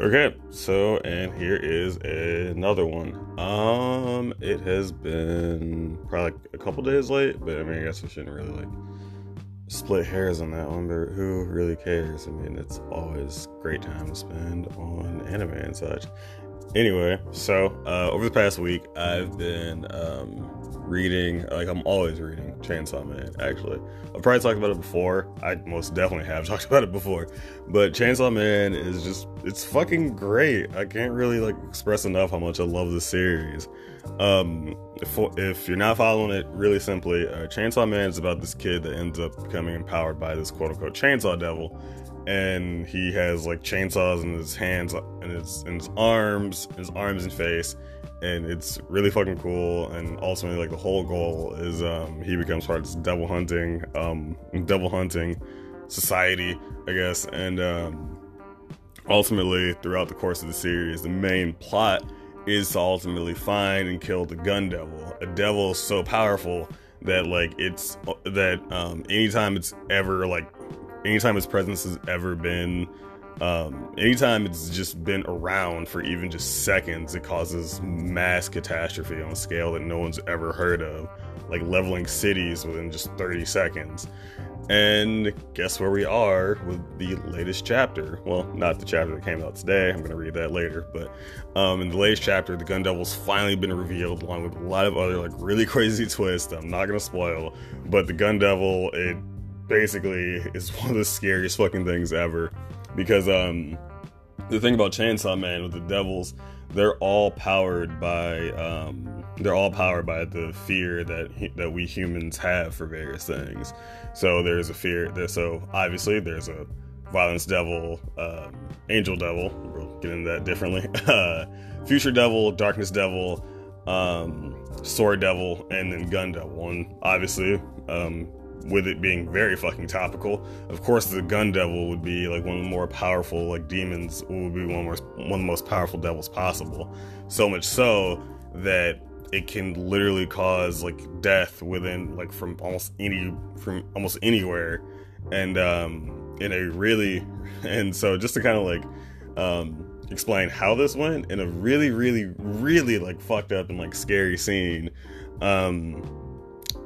Okay, so and here is another one. Um, it has been probably a couple days late, but I mean, I guess we shouldn't really like split hairs on that one. But who really cares? I mean, it's always great time to spend on anime and such. Anyway, so uh, over the past week, I've been um, reading, like I'm always reading Chainsaw Man, actually. I've probably talked about it before. I most definitely have talked about it before. But Chainsaw Man is just, it's fucking great. I can't really like express enough how much I love the series. Um, if, if you're not following it, really simply, uh, Chainsaw Man is about this kid that ends up becoming empowered by this quote unquote chainsaw devil and he has like chainsaws in his hands and his in his arms, his arms and face, and it's really fucking cool. And ultimately, like the whole goal is um, he becomes part of this devil hunting, um, devil hunting society, I guess. And um, ultimately, throughout the course of the series, the main plot is to ultimately find and kill the gun devil, a devil so powerful that like it's that um anytime it's ever like anytime its presence has ever been um, anytime it's just been around for even just seconds, it causes mass catastrophe on a scale that no one's ever heard of, like leveling cities within just 30 seconds. And guess where we are with the latest chapter? Well, not the chapter that came out today. I'm to read that later. But um, in the latest chapter, the Gun Devil's finally been revealed, along with a lot of other like really crazy twists. I'm not to spoil, but the Gun Devil it basically is one of the scariest fucking things ever because um the thing about Chainsaw Man with the devils, they're all powered by um, they're all powered by the fear that that we humans have for various things. So there's a fear there. So obviously there's a violence devil, um, angel devil. We'll get into that differently. Uh, future devil, darkness devil, um, sword devil, and then gun devil. And obviously, um, with it being very fucking topical. Of course, the Gun Devil would be like one of the more powerful like demons. Would be one of one of the most powerful devils possible. So much so that it can literally cause like death within like from almost any from almost anywhere, and um, in a really and so just to kind of like um, explain how this went in a really really really like fucked up and like scary scene. Um,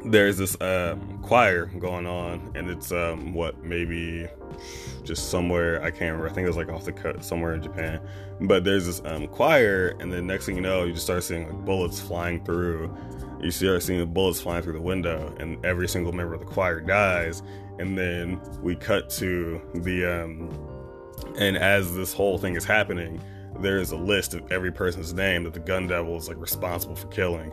there's this um, choir going on, and it's um, what maybe just somewhere I can't remember. I think it was like off the cut somewhere in Japan. But there's this um, choir, and then next thing you know, you just start seeing like bullets flying through. You start seeing the bullets flying through the window, and every single member of the choir dies. And then we cut to the um, and as this whole thing is happening, there is a list of every person's name that the gun devil is like responsible for killing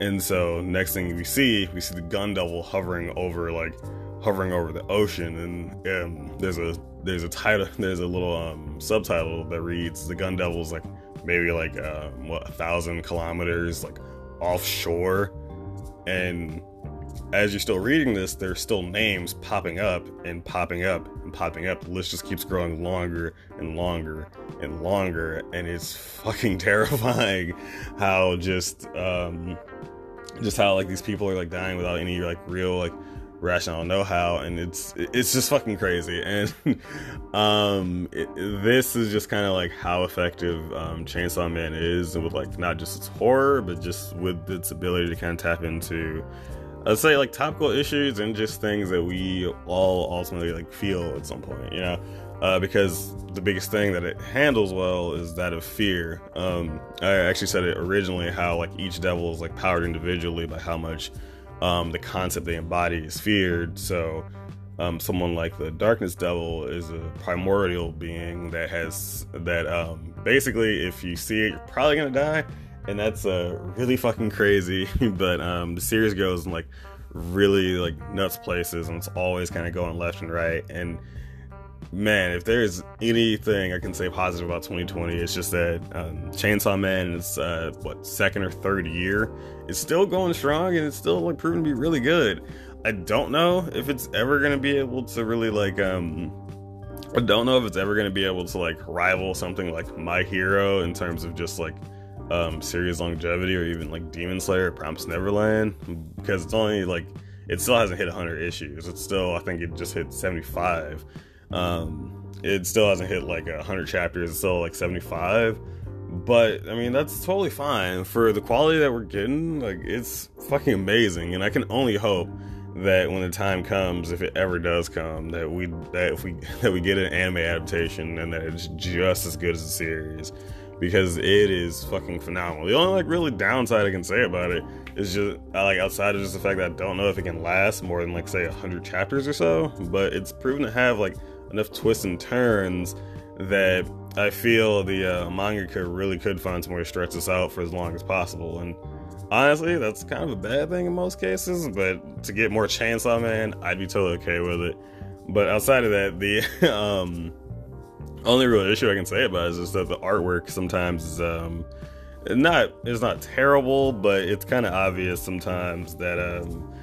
and so next thing we see, we see the gun devil hovering over like hovering over the ocean, and um, there's a there's a title there's a little um, subtitle that reads the gun devil's like maybe like uh, what a thousand kilometers like offshore, and as you're still reading this, there's still names popping up and popping up and popping up. The list just keeps growing longer and longer and longer, and it's fucking terrifying how just um, just how like these people are like dying without any like real like rational know-how and it's it's just fucking crazy. And um it, this is just kind of like how effective um chainsaw man is with like not just its horror but just with its ability to kind of tap into let's say like topical issues and just things that we all ultimately like feel at some point you know uh, because the biggest thing that it handles well is that of fear. Um, I actually said it originally how like each devil is like powered individually by how much um, the concept they embody is feared. So um, someone like the darkness devil is a primordial being that has that um, basically if you see it, you're probably gonna die, and that's uh, really fucking crazy. but um, the series goes in like really like nuts places, and it's always kind of going left and right and man, if there's anything I can say positive about 2020, it's just that um, Chainsaw Man is uh, what second or third year. It's still going strong and it's still like proven to be really good. I don't know if it's ever gonna be able to really like um I don't know if it's ever gonna be able to like rival something like My Hero in terms of just like um series longevity or even like Demon Slayer Promise Neverland because it's only like it still hasn't hit 100 issues. It's still I think it just hit 75 um, it still hasn't hit like 100 chapters, it's still like 75. But I mean, that's totally fine for the quality that we're getting. Like, it's fucking amazing, and I can only hope that when the time comes, if it ever does come, that we that if we that we get an anime adaptation and that it's just as good as the series because it is fucking phenomenal. The only like really downside I can say about it is just like outside of just the fact that I don't know if it can last more than like say hundred chapters or so, but it's proven to have like enough twists and turns that I feel the uh, mangaka really could find some way to stretch this out for as long as possible. And honestly, that's kind of a bad thing in most cases. But to get more Chainsaw Man, I'd be totally okay with it. But outside of that, the um, only real issue I can say about it is just that the artwork sometimes is um, not it's not terrible, but it's kind of obvious sometimes that um,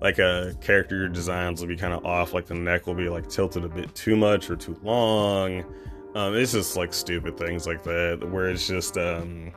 like a character designs will be kind of off. Like the neck will be like tilted a bit too much or too long. Um, it's just like stupid things like that where it's just um,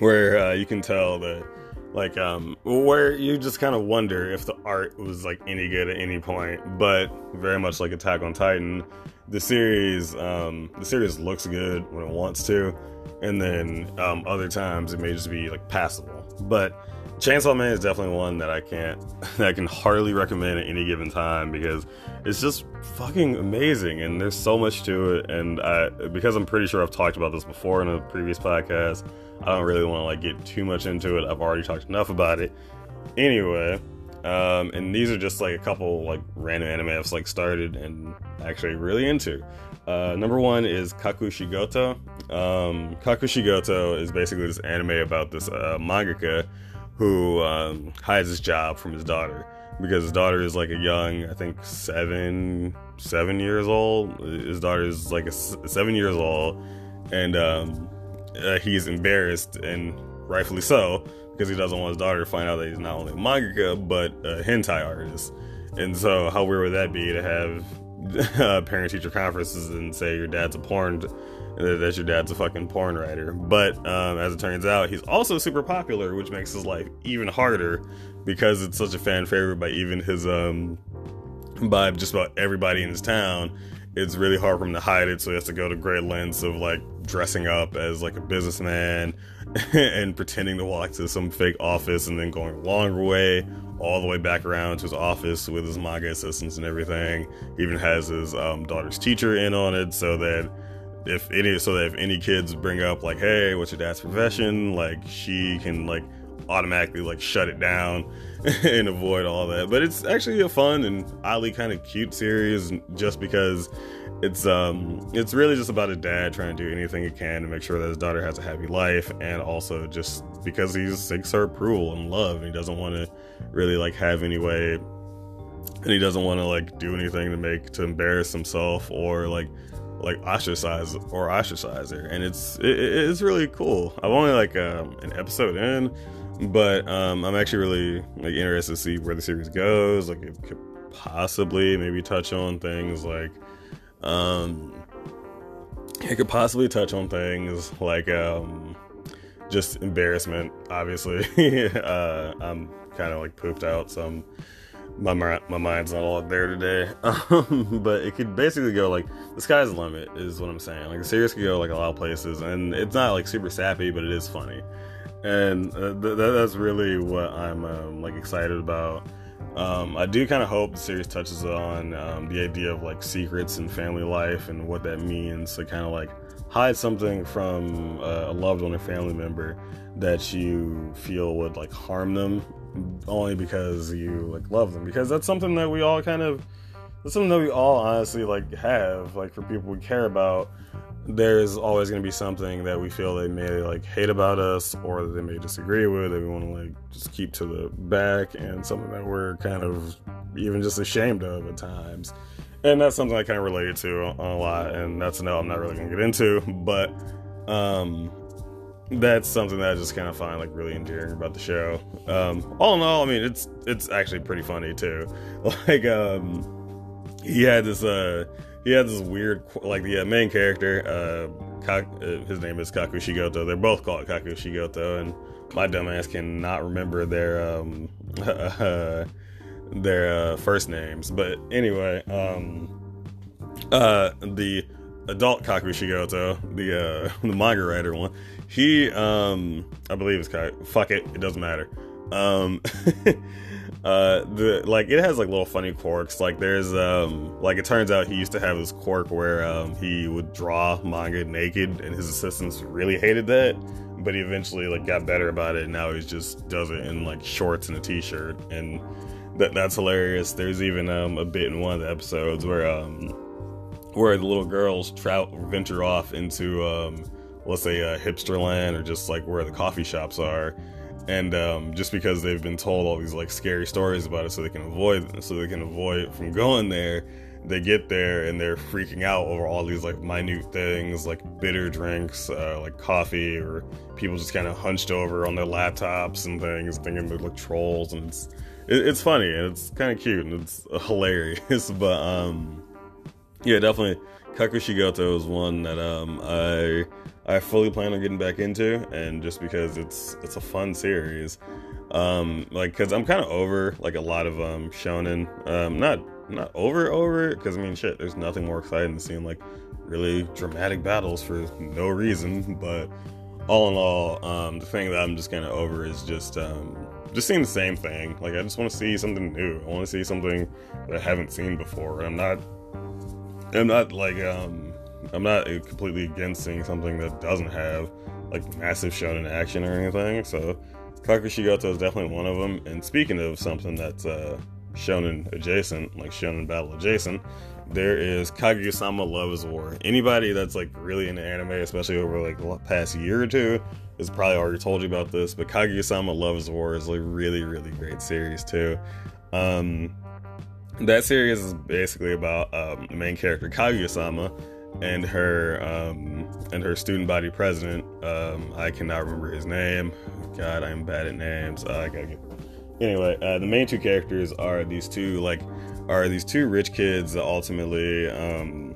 where uh, you can tell that like um where you just kind of wonder if the art was like any good at any point but very much like attack on titan the series um the series looks good when it wants to and then um other times it may just be like passable but chainsaw man is definitely one that i can't that i can hardly recommend at any given time because it's just fucking amazing and there's so much to it and i because i'm pretty sure i've talked about this before in a previous podcast I don't really want to like get too much into it. I've already talked enough about it. Anyway, um, and these are just like a couple like random anime I've like started and actually really into. Uh, number one is Kakushigoto. Um, Kakushigoto is basically this anime about this uh, mangaka who um, hides his job from his daughter because his daughter is like a young, I think seven, seven years old. His daughter is like a, seven years old, and um, uh, he's embarrassed and rightfully so because he doesn't want his daughter to find out that he's not only a but a hentai artist. And so, how weird would that be to have uh, parent teacher conferences and say your dad's a porn, that your dad's a fucking porn writer? But um, as it turns out, he's also super popular, which makes his life even harder because it's such a fan favorite by even his um by just about everybody in his town it's really hard for him to hide it so he has to go to great lengths of like dressing up as like a businessman and pretending to walk to some fake office and then going a longer way all the way back around to his office with his manga assistants and everything he even has his um, daughter's teacher in on it so that if any so that if any kids bring up like hey what's your dad's profession like she can like automatically like shut it down and avoid all that. But it's actually a fun and oddly kind of cute series just because it's um it's really just about a dad trying to do anything he can to make sure that his daughter has a happy life and also just because he seeks her approval and love and he doesn't want to really like have any way and he doesn't want to like do anything to make to embarrass himself or like like ostracize or ostracize her and it's it, it's really cool I'm only like um, an episode in but um, I'm actually really like interested to see where the series goes. Like it could possibly maybe touch on things like um, it could possibly touch on things like um, just embarrassment. Obviously, uh, I'm kind of like pooped out, so I'm, my my mind's not all there today. Um, but it could basically go like the sky's the limit, is what I'm saying. Like the series could go like a lot of places, and it's not like super sappy, but it is funny and uh, th- that's really what I'm um, like excited about. Um, I do kind of hope the series touches on um, the idea of like secrets and family life and what that means to kind of like hide something from uh, a loved one or family member that you feel would like harm them only because you like love them. Because that's something that we all kind of that's something that we all honestly like have like for people we care about. There's always going to be something that we feel they may like hate about us or that they may disagree with that we want to like just keep to the back and something that we're kind of even just ashamed of at times. And that's something i kind of related to a lot and that's no i'm not really going to get into but um that's something that i just kind of find like really endearing about the show um all in all i mean it's it's actually pretty funny too like um he had this uh he had this weird, like the main character, uh, uh, his name is Kakushigoto. They're both called Kakushigoto, and my dumbass cannot remember their um, their uh, first names. But anyway, um, uh, the adult Kakushigoto, the uh, the manga writer one, he um, I believe it's Kai. Fuck it, it doesn't matter. Um, uh, the like it has like little funny quirks. Like there's um, like it turns out he used to have this quirk where um, he would draw manga naked, and his assistants really hated that. But he eventually like got better about it, and now he just does it in like shorts and a t-shirt, and that that's hilarious. There's even um, a bit in one of the episodes where um, where the little girls trout venture off into um, let's say uh, hipster land or just like where the coffee shops are. And um, just because they've been told all these like scary stories about it so they can avoid so they can avoid from going there they get there and they're freaking out over all these like minute things like bitter drinks uh, like coffee or people just kind of hunched over on their laptops and things thinking they're like trolls and it's it, it's funny and it's kind of cute and it's hilarious but um yeah definitely kakushigoto is one that um i I fully plan on getting back into, and just because it's it's a fun series, um, like because I'm kind of over like a lot of um shonen, um, not not over over because I mean shit, there's nothing more exciting than seeing like really dramatic battles for no reason, but all in all, um, the thing that I'm just kind of over is just um, just seeing the same thing. Like I just want to see something new. I want to see something that I haven't seen before. I'm not. I'm not like um I'm not completely against seeing something that doesn't have like massive shonen action or anything. So Kakushigoto is definitely one of them. And speaking of something that's uh, shonen adjacent, like shonen battle adjacent, there is Kaguya-sama Love is War. Anybody that's like really into anime, especially over like the past year or two, has probably already told you about this. But Kaguya-sama Love is War is like really, really great series too. Um, that series is basically about um, the main character Kaguya-sama and her um, and her student body president. Um, I cannot remember his name. God, I'm bad at names. Uh, I gotta get. Anyway, uh, the main two characters are these two like are these two rich kids that ultimately um,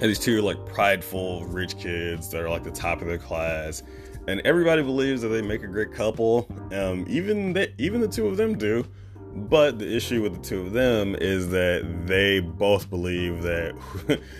are these two like prideful rich kids that are like the top of their class, and everybody believes that they make a great couple. Um, even that even the two of them do. But the issue with the two of them is that they both believe that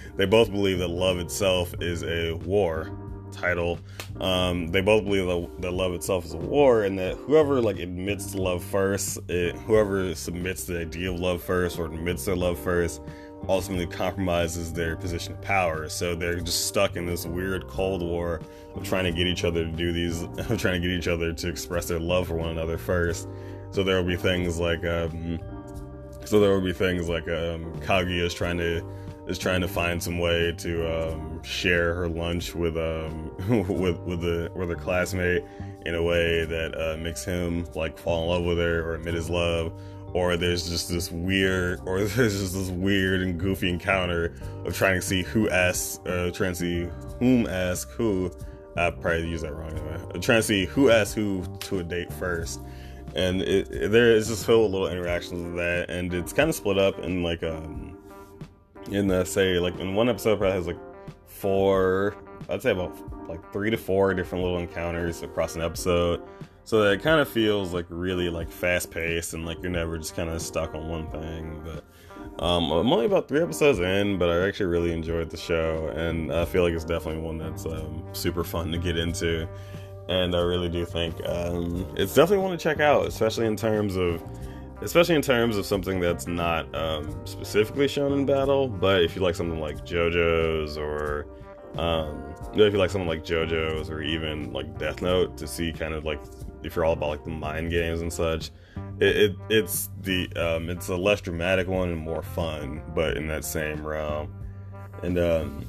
they both believe that love itself is a war title. Um, they both believe that, that, love itself is a war, and that whoever like admits to love first, it, whoever submits the idea of love first or admits their love first, ultimately compromises their position of power. So they're just stuck in this weird cold war of trying to get each other to do these, of trying to get each other to express their love for one another first. So there will be things like, um, so there will be things like um, Kaguya is trying to is trying to find some way to um, share her lunch with um with with the with her classmate in a way that uh, makes him like fall in love with her or admit his love or there's just this weird or there's just this weird and goofy encounter of trying to see who asks uh, trying to see whom asks who I probably use that wrong anyway. trying to see who asks who to a date first and it, it, there is just with little interactions of that, and it's kind of split up in like um in the say like in one episode probably has like four I'd say about like three to four different little encounters across an episode. So that it kind of feels like really like fast paced and like you're never just kind of stuck on one thing. But um, I'm only about three episodes in, but I actually really enjoyed the show, and I feel like it's definitely one that's um, super fun to get into and I really do think um, it's definitely one to check out, especially in terms of, especially in terms of something that's not um, specifically shonen battle. But if you like something like JoJo's or um, if you like something like JoJo's or even like Death Note, to see kind of like if you're all about like the mind games and such, it, it it's the um, it's a less dramatic one and more fun, but in that same realm. And um,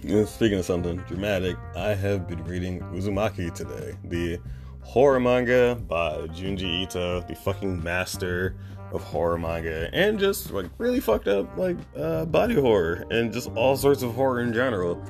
Speaking of something dramatic, I have been reading Uzumaki today, the horror manga by Junji Ito, the fucking master of horror manga, and just like really fucked up like uh, body horror and just all sorts of horror in general.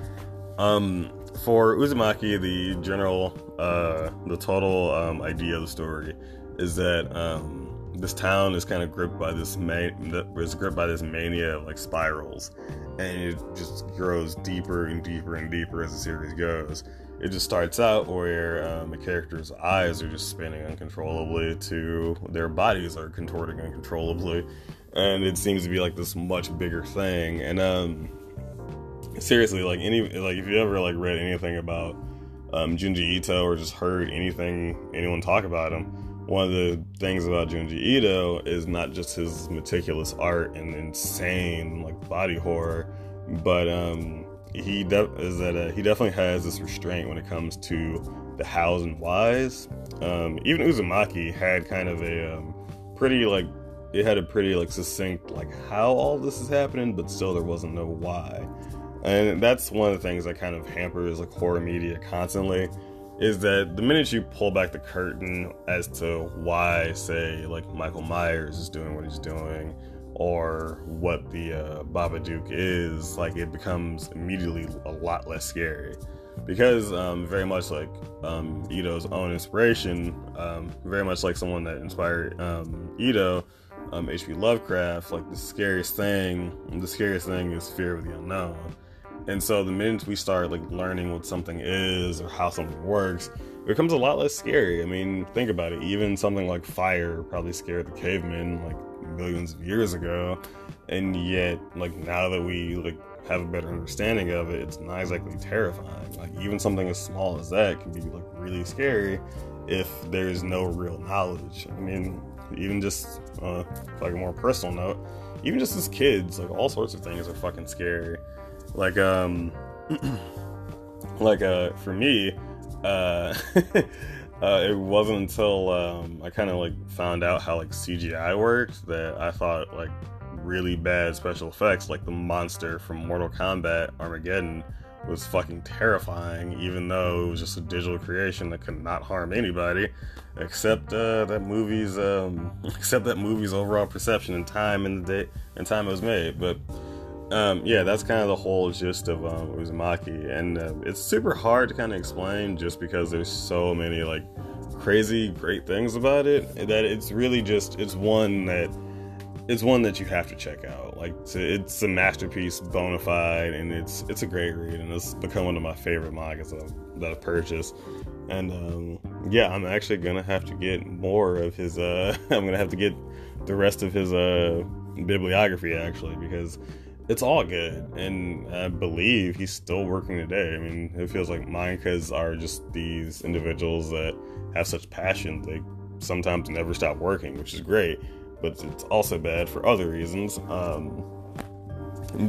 Um, for Uzumaki, the general, uh, the total um, idea of the story is that um, this town is kind of gripped by this man is gripped by this mania of like spirals. And it just grows deeper and deeper and deeper as the series goes. It just starts out where um, the characters eyes are just spinning uncontrollably to their bodies are contorting uncontrollably. And it seems to be like this much bigger thing. And um, seriously, like any like if you ever like read anything about um, Junji Ito or just heard anything anyone talk about him, one of the things about Junji Ito is not just his meticulous art and insane like body horror, but um, he de- is that uh, he definitely has this restraint when it comes to the hows and whys. Um, even Uzumaki had kind of a um, pretty like it had a pretty like succinct like how all this is happening, but still there wasn't no why. And that's one of the things that kind of hampers like horror media constantly is that the minute you pull back the curtain as to why, say, like Michael Myers is doing what he's doing, or what the uh, Babadook is, like it becomes immediately a lot less scary. Because um, very much like um, Ito's own inspiration, um, very much like someone that inspired um, Ito, H.P. Um, Lovecraft, like the scariest thing, the scariest thing is fear of the unknown. And so the minute we start like learning what something is or how something works, it becomes a lot less scary. I mean, think about it. Even something like fire probably scared the cavemen like millions of years ago, and yet like now that we like have a better understanding of it, it's not exactly terrifying. Like even something as small as that can be like really scary if there's no real knowledge. I mean, even just uh, like a more personal note, even just as kids, like all sorts of things are fucking scary. Like um, like uh, for me, uh. Uh, it wasn't until um, I kind of like found out how like CGI worked that I thought like really bad special effects, like the monster from Mortal Kombat Armageddon, was fucking terrifying. Even though it was just a digital creation that could not harm anybody, except uh, that movie's um, except that movie's overall perception and time and the day and time it was made. But um, yeah, that's kind of the whole gist of um, Uzumaki, and uh, it's super hard to kind of explain just because there's so many like crazy great things about it that it's really just it's one that it's one that you have to check out. Like it's a masterpiece, bona fide, and it's it's a great read, and it's become one of my favorite mangas that I've, that I've purchased. And um, yeah, I'm actually gonna have to get more of his. Uh, I'm gonna have to get the rest of his uh, bibliography actually because it's all good, and I believe he's still working today. I mean, it feels like mangakas are just these individuals that have such passion they sometimes never stop working, which is great, but it's also bad for other reasons. Um,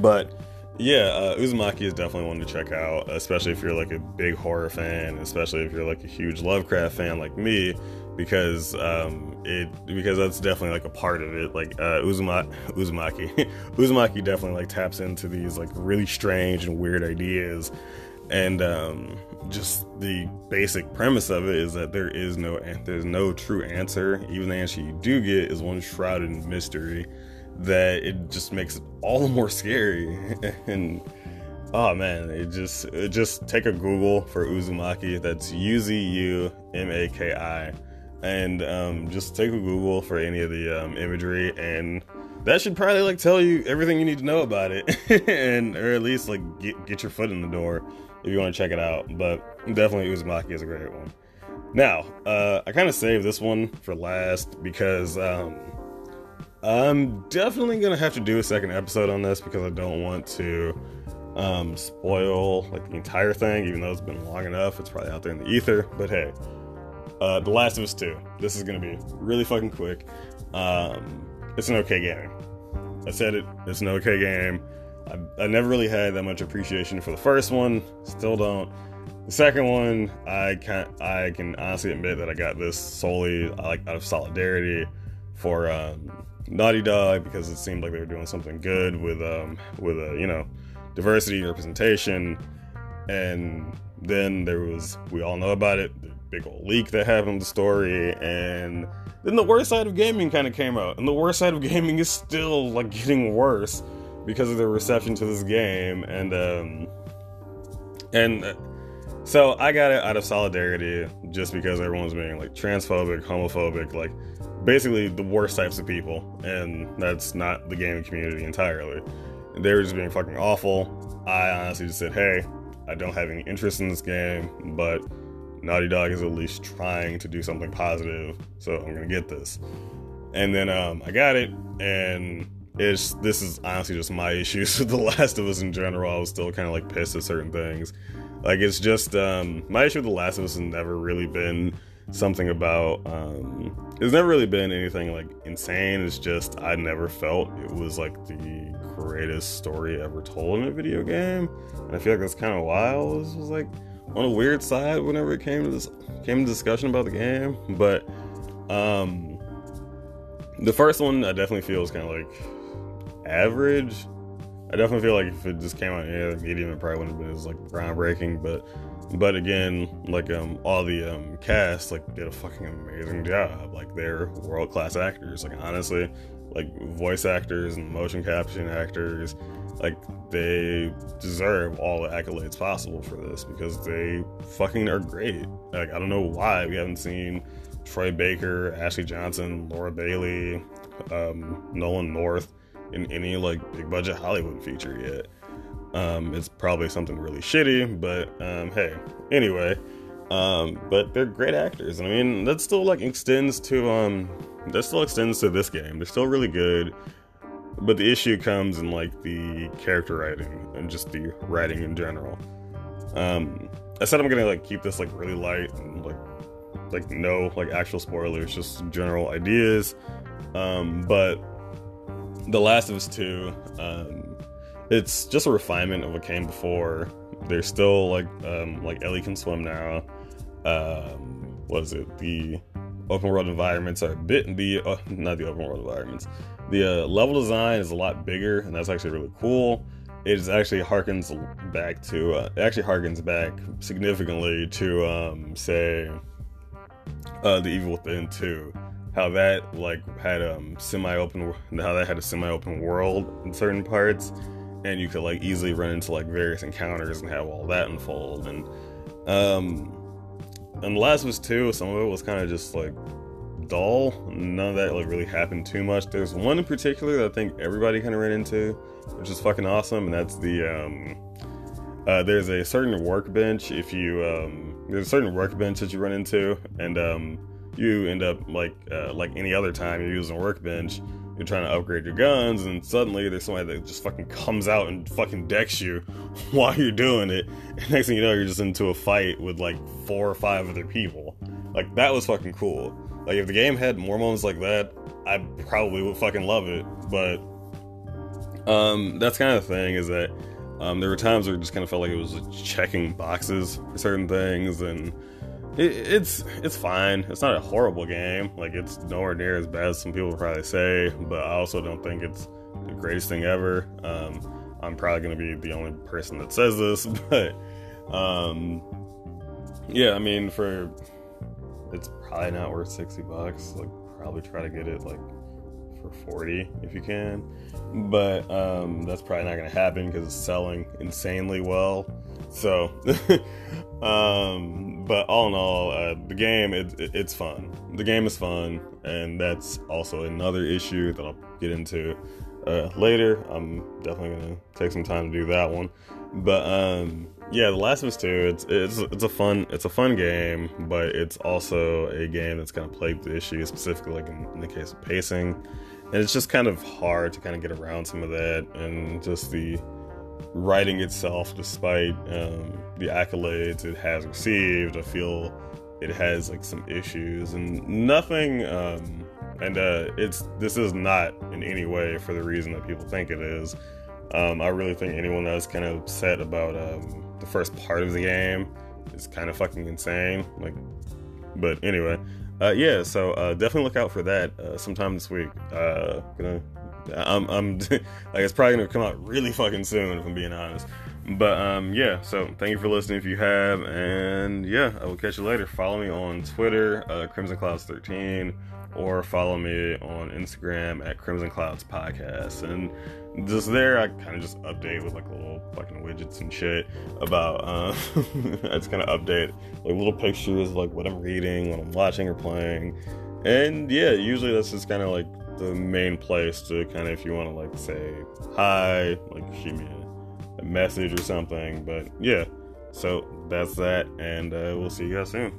but yeah, uh, Uzumaki is definitely one to check out, especially if you're like a big horror fan, especially if you're like a huge Lovecraft fan like me because um, it because that's definitely like a part of it. Like uh, Uzuma, Uzumaki, Uzumaki definitely like taps into these like really strange and weird ideas, and um, just the basic premise of it is that there is no there's no true answer. Even the answer you do get is one shrouded in mystery that it just makes it all the more scary and oh man it just it just take a google for uzumaki that's u-z-u-m-a-k-i and um, just take a Google for any of the um, imagery, and that should probably like tell you everything you need to know about it, and or at least like get get your foot in the door if you want to check it out. But definitely Uzumaki is a great one. Now, uh, I kind of saved this one for last because um, I'm definitely gonna have to do a second episode on this because I don't want to um, spoil like the entire thing, even though it's been long enough. It's probably out there in the ether. But hey, uh, The Last of Us 2. This is going to be really fucking quick. Um, it's an okay game. I said it. It's an okay game. I, I never really had that much appreciation for the first one. Still don't. The second one, I can I can honestly admit that I got this solely like out of solidarity for um, Naughty Dog because it seemed like they were doing something good with um, with a you know diversity representation, and then there was we all know about it big old leak that happened the story and then the worst side of gaming kind of came out and the worst side of gaming is still like getting worse because of the reception to this game and um and uh, so i got it out of solidarity just because everyone's being like transphobic homophobic like basically the worst types of people and that's not the gaming community entirely. They were just being fucking awful. I honestly just said hey i don't have any interest in this game but Naughty Dog is at least trying to do something positive, so I'm gonna get this. And then um, I got it, and it's this is honestly just my issues with The Last of Us in general. I was still kind of like pissed at certain things. Like it's just um, my issue with The Last of Us has never really been something about. Um, it's never really been anything like insane. It's just I never felt it was like the greatest story ever told in a video game, and I feel like that's kind of wild. This was like on a weird side whenever it came to this came to discussion about the game, but um, the first one I definitely feel is kind of like average. I definitely feel like if it just came out in any medium, it probably wouldn't have been as like groundbreaking. But but again, like um all the um cast like did a fucking amazing job. Like they're world class actors. Like honestly, like voice actors and motion capture actors, like they deserve all the accolades possible for this because they fucking are great. Like I don't know why we haven't seen Troy Baker, Ashley Johnson, Laura Bailey, um, Nolan North in any like big budget Hollywood feature yet. Um, it's probably something really shitty, but um, hey, anyway. Um, but they're great actors. And I mean, that still like extends to um, that still extends to this game. They're still really good, but the issue comes in like the character writing and just the writing in general. Um, I said I'm gonna like keep this like really light and like like no like actual spoilers, just general ideas. Um, but The Last of Us Two, um, it's just a refinement of what came before. There's still like um, like Ellie can swim now. Um, what is it? The open world environments are a bit the uh, not the open world environments. The uh, level design is a lot bigger, and that's actually really cool. It actually harkens back to uh, it actually harkens back significantly to um, say uh, the Evil Within 2 how that like had um semi-open how that had a semi-open world in certain parts and you could like easily run into like various encounters and have all that unfold and um and the last of us 2 some of it was kind of just like dull none of that like really happened too much. There's one in particular that i think everybody kind of ran into which is fucking awesome and that's the um uh, there's a certain workbench if you um, there's a certain workbench that you run into and um, you end up like uh, like any other time you're using a workbench you're trying to upgrade your guns and suddenly there's somebody that just fucking comes out and fucking decks you while you're doing it and next thing you know you're just into a fight with like four or five other people. Like that was fucking cool like if the game had more moments like that i probably would fucking love it but um that's kind of the thing is that um, there were times where it just kind of felt like it was checking boxes for certain things, and it, it's it's fine. It's not a horrible game. Like it's nowhere near as bad as some people probably say, but I also don't think it's the greatest thing ever. Um, I'm probably gonna be the only person that says this, but um, yeah, I mean, for it's probably not worth sixty bucks. Like, probably try to get it like for 40 if you can. But um, that's probably not going to happen because it's selling insanely well so um, but all in all uh, the game it, it, it's fun. The game is fun and that's also another issue that i'll get into uh, later. I'm definitely going to take some time to do that one. But um, yeah the last of us 2 it's, it's it's a fun it's a fun game but it's also a game that's kind of plagued the issue specifically like in, in the case of pacing. And it's just kind of hard to kind of get around some of that and just the writing itself despite um, the accolades it has received i feel it has like some issues and nothing um, and uh, it's this is not in any way for the reason that people think it is. Um, i really think anyone that's kind of upset about um, the first part of the game is kind of fucking insane like but anyway uh, yeah, so uh, definitely look out for that uh, sometime this week. Uh, gonna, I'm, I'm like it's probably gonna come out really fucking soon if I'm being honest. But um, yeah, so thank you for listening if you have, and yeah, I will catch you later. Follow me on Twitter, uh, Crimson Clouds 13, or follow me on Instagram at Crimson Clouds Podcast. And just there, I kind of just update with like little fucking widgets and shit about. Uh, I just kind of update like little pictures of like what I'm reading, what I'm watching or playing, and yeah, usually that's just kind of like the main place to kind of if you want to like say hi, like shoot me a, a message or something. But yeah, so that's that, and uh, we'll see you guys soon.